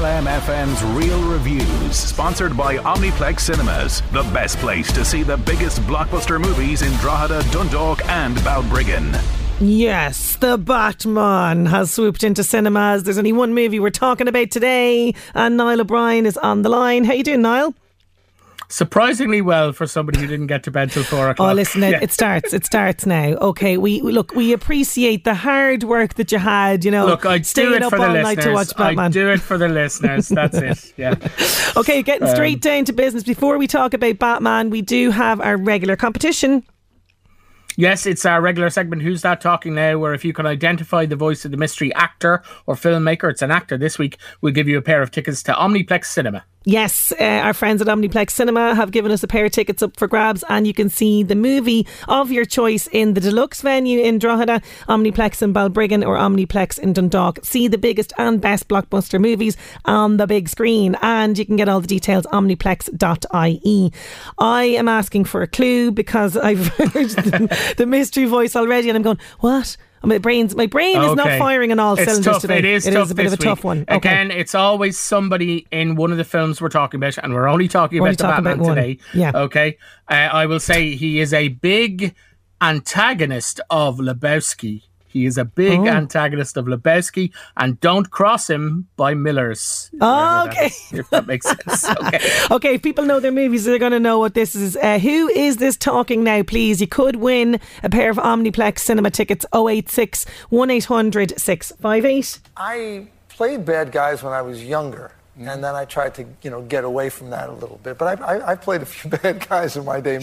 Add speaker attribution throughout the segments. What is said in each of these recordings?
Speaker 1: LMFM's Real Reviews, sponsored by Omniplex Cinemas, the best place to see the biggest blockbuster movies in Drogheda, Dundalk, and Balbriggan.
Speaker 2: Yes, the Batman has swooped into cinemas. There's only one movie we're talking about today, and Niall O'Brien is on the line. How you doing, Niall?
Speaker 3: Surprisingly well for somebody who didn't get to bed till four o'clock.
Speaker 2: Oh, listen, it, yeah. it starts. It starts now. Okay, we look. We appreciate the hard work that you had. You know,
Speaker 3: look, I
Speaker 2: staying
Speaker 3: do it
Speaker 2: up
Speaker 3: for
Speaker 2: all
Speaker 3: the
Speaker 2: night
Speaker 3: listeners.
Speaker 2: to watch Batman.
Speaker 3: I do it for the listeners. That's it. Yeah.
Speaker 2: okay, getting straight um, down to business. Before we talk about Batman, we do have our regular competition.
Speaker 3: Yes, it's our regular segment, Who's That Talking Now, where if you can identify the voice of the mystery actor or filmmaker, it's an actor this week, we'll give you a pair of tickets to Omniplex Cinema.
Speaker 2: Yes, uh, our friends at Omniplex Cinema have given us a pair of tickets up for grabs, and you can see the movie of your choice in the deluxe venue in Drogheda, Omniplex in Balbriggan, or Omniplex in Dundalk. See the biggest and best blockbuster movies on the big screen, and you can get all the details omniplex.ie. I am asking for a clue because I've heard the, the mystery voice already, and I'm going, What? My brain's my brain is not firing on all
Speaker 3: it's
Speaker 2: cylinders
Speaker 3: tough.
Speaker 2: today.
Speaker 3: It is,
Speaker 2: it
Speaker 3: tough
Speaker 2: is a bit of a
Speaker 3: week.
Speaker 2: tough one.
Speaker 3: Okay. Again, it's always somebody in one of the films we're talking about, and we're only talking
Speaker 2: we're
Speaker 3: about
Speaker 2: only
Speaker 3: the
Speaker 2: talking
Speaker 3: Batman
Speaker 2: about
Speaker 3: today.
Speaker 2: Yeah.
Speaker 3: Okay. Uh, I will say he is a big antagonist of Lebowski. He is a big oh. antagonist of Lebowski, and don't cross him by Miller's.
Speaker 2: Oh, okay.
Speaker 3: Is, if that makes sense. Okay.
Speaker 2: okay, if people know their movies, they're going to know what this is. Uh, who is this talking now, please? You could win a pair of Omniplex cinema tickets 086 1800 658.
Speaker 4: I played bad guys when I was younger. And then I tried to, you know, get away from that a little bit. But I, I, I played a few bad guys in my day.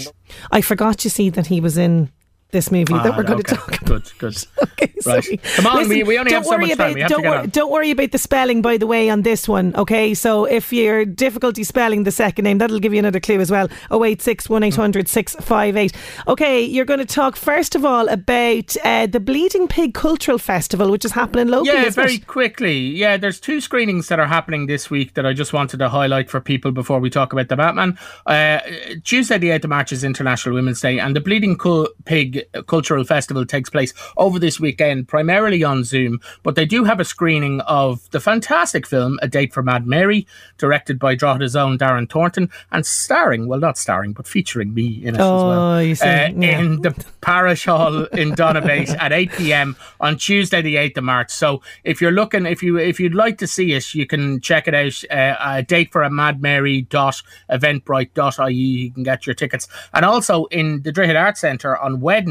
Speaker 2: I forgot to see that he was in this movie that we're going
Speaker 3: okay.
Speaker 2: to talk
Speaker 3: about. Good, good.
Speaker 2: okay,
Speaker 3: right.
Speaker 2: sorry.
Speaker 3: Come on,
Speaker 2: Listen,
Speaker 3: we, we only have so much
Speaker 2: about,
Speaker 3: time. We have
Speaker 2: don't,
Speaker 3: to
Speaker 2: wor- don't worry about the spelling, by the way, on this one. Okay, so if you're difficulty spelling the second name, that'll give you another clue as well. 086 1800 658. Okay, you're going to talk first of all about uh, the Bleeding Pig Cultural Festival, which is happening locally.
Speaker 3: Yeah, very
Speaker 2: it?
Speaker 3: quickly. Yeah, there's two screenings that are happening this week that I just wanted to highlight for people before we talk about the Batman. Uh, Tuesday, the 8th of March is International Women's Day, and the Bleeding Pig Cultural Festival Festival takes place over this weekend, primarily on Zoom. But they do have a screening of the fantastic film A Date for Mad Mary, directed by Drogheda's own Darren Thornton, and starring, well, not starring, but featuring me in it
Speaker 2: oh,
Speaker 3: as well.
Speaker 2: You see, uh,
Speaker 3: yeah. In the Parish Hall in Donabate at 8 p.m. on Tuesday, the 8th of March. So if you're looking, if you if you'd like to see it, you can check it out. Uh, a date for a Mad Mary dot eventbrite.ie. You can get your tickets. And also in the Drogheda Arts Centre on Wednesday,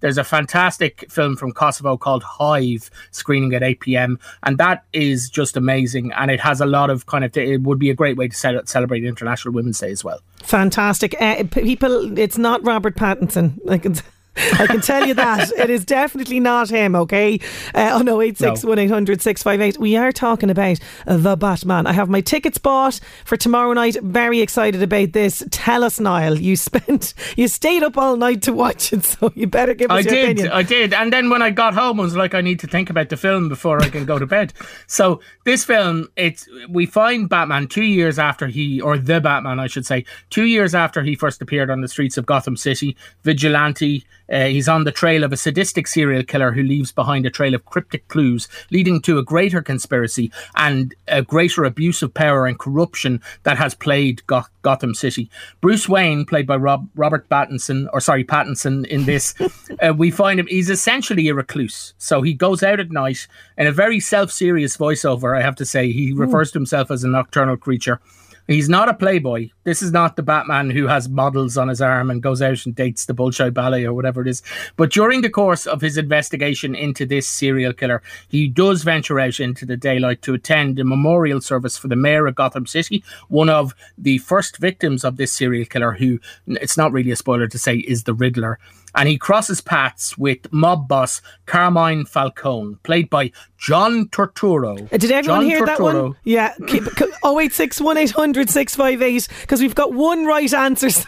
Speaker 3: there's a fantastic film from Kosovo called Hive screening at 8 p.m. And that is just amazing. And it has a lot of kind of, it would be a great way to celebrate International Women's Day as well.
Speaker 2: Fantastic. Uh, people, it's not Robert Pattinson. Like it's I can tell you that. it is definitely not him, okay? Uh, oh no, 86 1800 658. We are talking about The Batman. I have my tickets bought for tomorrow night. Very excited about this. Tell us, Niall. You spent, you stayed up all night to watch it, so you better give us
Speaker 3: I
Speaker 2: your
Speaker 3: did,
Speaker 2: opinion.
Speaker 3: I did. I did. And then when I got home, I was like, I need to think about the film before I can go to bed. So this film, it's we find Batman two years after he, or the Batman, I should say, two years after he first appeared on the streets of Gotham City, vigilante uh, he's on the trail of a sadistic serial killer who leaves behind a trail of cryptic clues, leading to a greater conspiracy and a greater abuse of power and corruption that has plagued Gotham City. Bruce Wayne, played by Rob- Robert Pattinson, or sorry, Pattinson, in this, uh, we find him, he's essentially a recluse. So he goes out at night in a very self serious voiceover, I have to say. He refers to himself as a nocturnal creature. He's not a playboy. This is not the Batman who has models on his arm and goes out and dates the Bolshoi Ballet or whatever it is. But during the course of his investigation into this serial killer, he does venture out into the daylight to attend a memorial service for the mayor of Gotham City, one of the first victims of this serial killer, who it's not really a spoiler to say is the Riddler. And he crosses paths with mob boss Carmine Falcone, played by John Turturro.
Speaker 2: Uh, Did everyone
Speaker 3: John
Speaker 2: hear that one? Yeah. Keep, c- 086 1800 658 because we've got one right answer so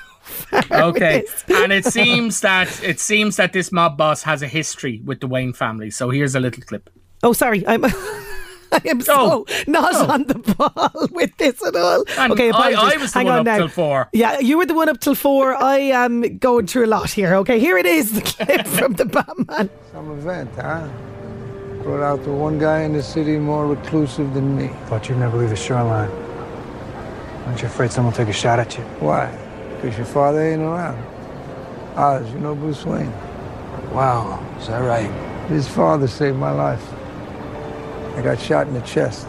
Speaker 3: Okay, and it seems that it seems that this mob boss has a history with the Wayne family. So here's a little clip.
Speaker 2: Oh, sorry. I'm. I am oh. so
Speaker 3: Oh.
Speaker 2: not
Speaker 3: Oh.
Speaker 2: on the ball with this at all.
Speaker 3: And
Speaker 2: okay,
Speaker 3: I-
Speaker 2: apologies.
Speaker 3: I was the
Speaker 2: Hang
Speaker 3: one
Speaker 2: on
Speaker 3: up
Speaker 2: now.
Speaker 3: till four.
Speaker 2: Yeah, you were the one up till four. I am going through a lot here. Okay, here it is, the clip from the Batman.
Speaker 4: Some event, huh? Brought out the one guy in the city more reclusive than me.
Speaker 5: Thought you'd never leave the shoreline. Aren't you afraid someone will take a shot at you?
Speaker 4: Why? Because your father ain't around. Oz, you know Bruce Wayne?
Speaker 5: Wow, is that right?
Speaker 4: His father saved my life. I got shot in the chest.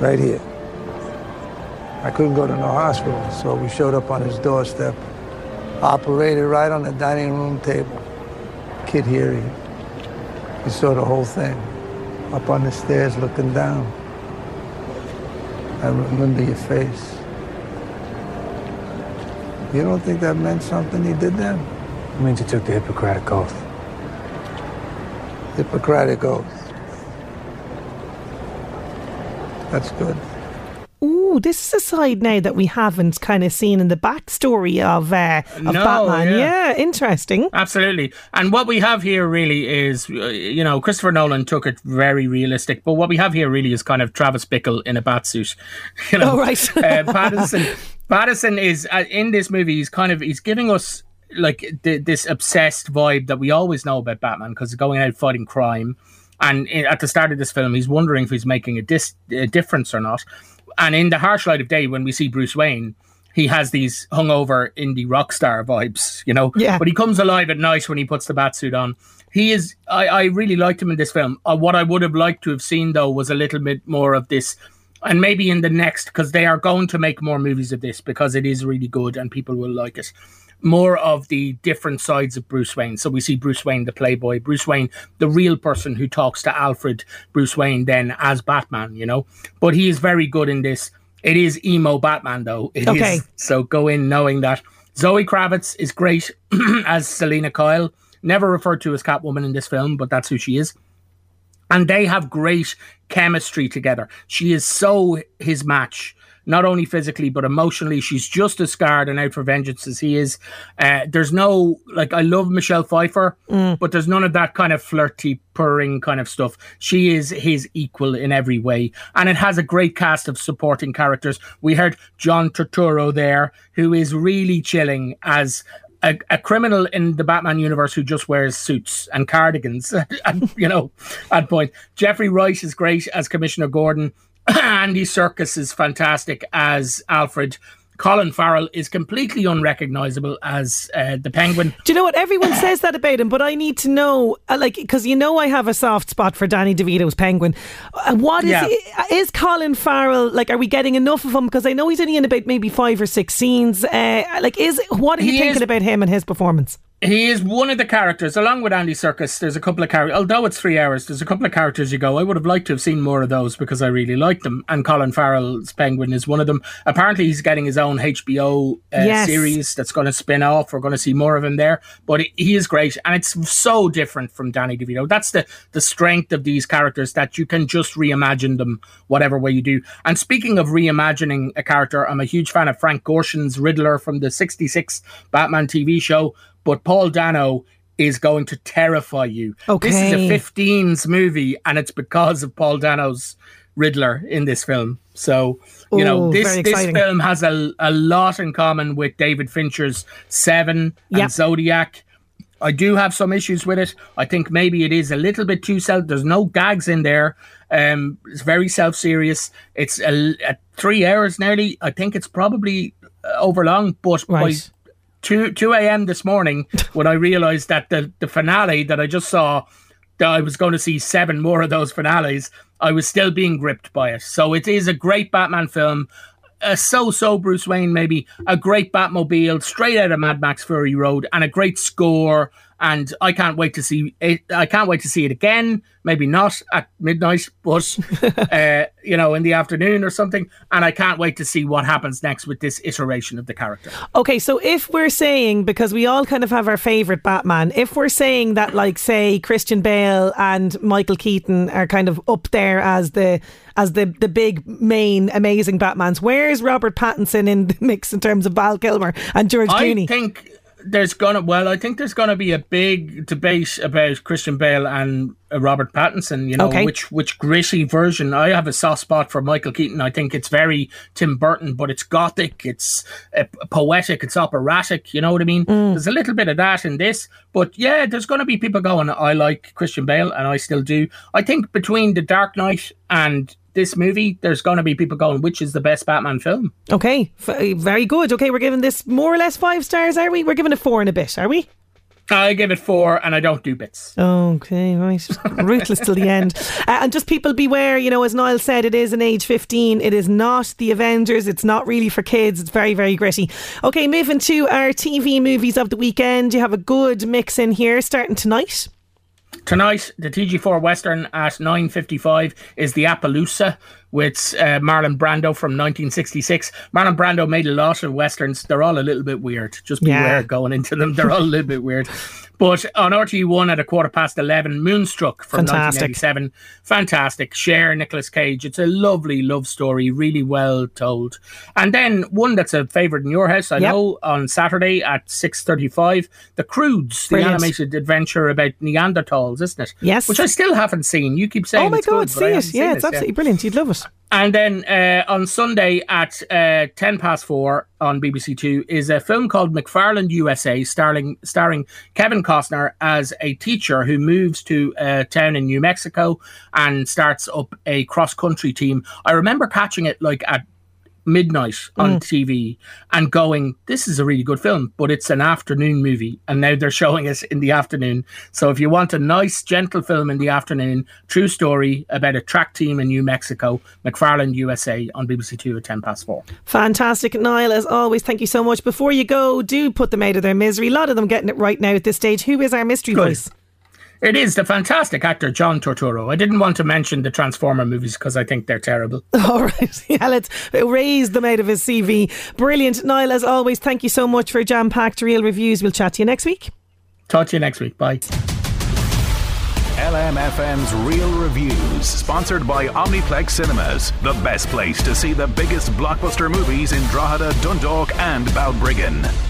Speaker 4: Right here. I couldn't go to no hospital, so we showed up on his doorstep. Operated right on the dining room table. Kid here, he, he saw the whole thing. Up on the stairs looking down. I remember your face. You don't think that meant something he did then?
Speaker 5: It means you took the Hippocratic Oath.
Speaker 4: Hippocratic Oath. That's good.
Speaker 2: Ooh, this is a side now that we haven't kind of seen in the backstory of uh, of
Speaker 3: No,
Speaker 2: Batman.
Speaker 3: yeah.
Speaker 2: Yeah, interesting.
Speaker 3: Absolutely. And what we have here really is, uh, you know, Christopher Nolan took it very realistic, but what we have here really is kind of Travis Bickle in a bat suit. You know,
Speaker 2: Oh, right.
Speaker 3: uh, Pattinson. Pattinson is uh, in this movie. He's kind of he's giving us like th- this obsessed vibe that we always know about Batman because he's going out fighting crime. And at the start of this film, he's wondering if he's making a, dis- a difference or not. And in the harsh light of day, when we see Bruce Wayne, he has these hungover indie rock star vibes, you know.
Speaker 2: Yeah.
Speaker 3: But he comes alive at night when he puts the bat suit on. He is. I, I really liked him in this film. Uh, what I would have liked to have seen though was a little bit more of this, and maybe in the next because they are going to make more movies of this because it is really good and people will like it. More of the different sides of Bruce Wayne. So we see Bruce Wayne, the playboy, Bruce Wayne, the real person who talks to Alfred, Bruce Wayne, then as Batman, you know. But he is very good in this. It is emo Batman though. It is
Speaker 2: Okay.
Speaker 3: so go in knowing that Zoe Kravitz is great as Selina Kyle. Never referred to as Catwoman in this film, but that's who she is. And they have great chemistry together. She is so his match, not only physically, but emotionally. She's just as scarred and out for vengeance as he is. Uh, there's no, like, I love Michelle Pfeiffer, but there's none of that kind of flirty, purring kind of stuff. She is his equal in every way. And it has a great cast of supporting characters. We heard John Turturro there, who is really chilling as a, a criminal in the Batman universe who just wears suits and cardigans, and, you know, at point. Jeffrey Wright is great as Commissioner Gordon. Andy Serkis is fantastic as Alfred. Colin Farrell is completely unrecognizable as uh, the Penguin.
Speaker 2: Do you know what everyone says that about him? But I need to know, uh, like, because you know I have a soft spot for Danny DeVito's Penguin. Uh, what is
Speaker 3: Yeah.
Speaker 2: is Colin Farrell like? Are we getting enough of him? Because I know he's only in about maybe five or six scenes. Uh, like, is what are you
Speaker 3: He
Speaker 2: thinking
Speaker 3: is-
Speaker 2: about him and his performance?
Speaker 3: He is one of the characters, along with Andy Serkis. There's a couple of characters, although it's three hours, there's a couple of characters you go, I would have liked to have seen more of those because I really liked them. And Colin Farrell's Penguin is one of them. Apparently, he's getting his own HBO uh,
Speaker 2: Yes.
Speaker 3: series that's going to spin off. We're going to see more of him there. But he- he is great. And it's so different from Danny DeVito. That's the, the strength of these characters that you can just reimagine them whatever way you do. And speaking of reimagining a character, I'm a huge fan of Frank Gorshin's Riddler from the 66 Batman TV show. But Paul Dano is going to terrify you. Okay. This is a 15s movie, and it's because of Paul Dano's Riddler in this film. So, you know, this, this film has a, a lot in common with David Fincher's Seven and Zodiac. I do have some issues with it. I think maybe it is a little bit too self. There's no gags in there. Um, it's very self serious. It's a, a three hours nearly. I think it's probably uh, over long, but by
Speaker 2: Right.
Speaker 3: 2 2 a.m. this morning when I realized that the, the finale that I just saw, that I was going to see seven more of those finales, I was still being gripped by it. So it is a great Batman film. A so so Bruce Wayne, maybe a great Batmobile straight out of Mad Max Fury Road, and a great score and I can't wait to see it. I can't wait to see it again. Maybe not at midnight, but uh, you know, in the afternoon or something. And I can't wait to see what happens next with this iteration of the character.
Speaker 2: Okay, so if we're saying because we all kind of have our favorite Batman, if we're saying that, like, say Christian Bale and Michael Keaton are kind of up there as the as the the big main amazing Batmans, where's Robert Pattinson in the mix in terms of Val Kilmer and George
Speaker 3: I
Speaker 2: Clooney?
Speaker 3: think there's gonna well, I think there's gonna be a big debate about Christian Bale and uh, Robert Pattinson. You know,
Speaker 2: Okay.
Speaker 3: which which gritty version. I have a soft spot for Michael Keaton. I think it's very Tim Burton, but it's gothic, it's uh, poetic, it's operatic. You know what I mean? There's a little bit of that in this, but yeah, there's gonna be people going. I like Christian Bale, and I still do. I think between The Dark Knight and this movie, there's going to be people going, which is the best Batman film?
Speaker 2: Okay, f- very good. Okay, we're giving this more or less five stars, are we? We're giving it four and a bit, are we?
Speaker 3: I give it four, and I don't do bits.
Speaker 2: Okay, right. Ruthless till the end. Uh, and just people beware, you know, as Niall said, it is an age 15. It is not the Avengers. It's not really for kids. It's very, very gritty. Okay, moving to our TV movies of the weekend. You have a good mix in here starting tonight.
Speaker 3: Tonight, the TG4 Western at 9.55 is The Appaloosa with uh, Marlon Brando from 1966. Marlon Brando made a lot of Westerns. They're all a little bit weird. Just beware
Speaker 2: Yeah.
Speaker 3: going into them. They're all a little bit weird. But on RTE1 at a quarter past 11, Moonstruck from
Speaker 2: Fantastic.
Speaker 3: 1987. Fantastic. Cher Nicolas Cage. It's a lovely love story, really well told. And then one that's a favourite in your house, I
Speaker 2: Yep.
Speaker 3: know, on Saturday at 6.35, The Croods, the
Speaker 2: Brilliant.
Speaker 3: animated adventure about Neanderthals, isn't it?
Speaker 2: Yes.
Speaker 3: Which I still haven't seen. You keep saying
Speaker 2: oh my God,
Speaker 3: good,
Speaker 2: see it. Yeah, it's
Speaker 3: it,
Speaker 2: absolutely brilliant. You'd love it.
Speaker 3: And then uh, on Sunday at uh, 10 past 4 on BBC Two is a film called McFarland USA, starring, starring Kevin Costner as a teacher who moves to a town in New Mexico and starts up a cross country team. I remember catching it like at midnight on mm. TV and going, This is a really good film, but it's an afternoon movie. And now they're showing it in the afternoon. So if you want a nice, gentle film in the afternoon, true story about a track team in New Mexico, McFarland USA on BBC Two at 10 past 4.
Speaker 2: Fantastic. Niall, as always, thank you so much. Before you go, do put them out of their misery. A lot of them getting it right now at this stage. Who is our mystery
Speaker 3: Good.
Speaker 2: voice?
Speaker 3: It is the fantastic actor John Turturro. I didn't want to mention the Transformer movies because I think they're terrible.
Speaker 2: All right. Yeah, let's raise them out of his CV. Brilliant. Niall, as always, thank you so much for jam packed real reviews. We'll chat to you next week.
Speaker 3: Talk to you next week. Bye.
Speaker 1: LMFM's Real Reviews, sponsored by Omniplex Cinemas, the best place to see the biggest blockbuster movies in Drogheda, Dundalk, and Balbriggan.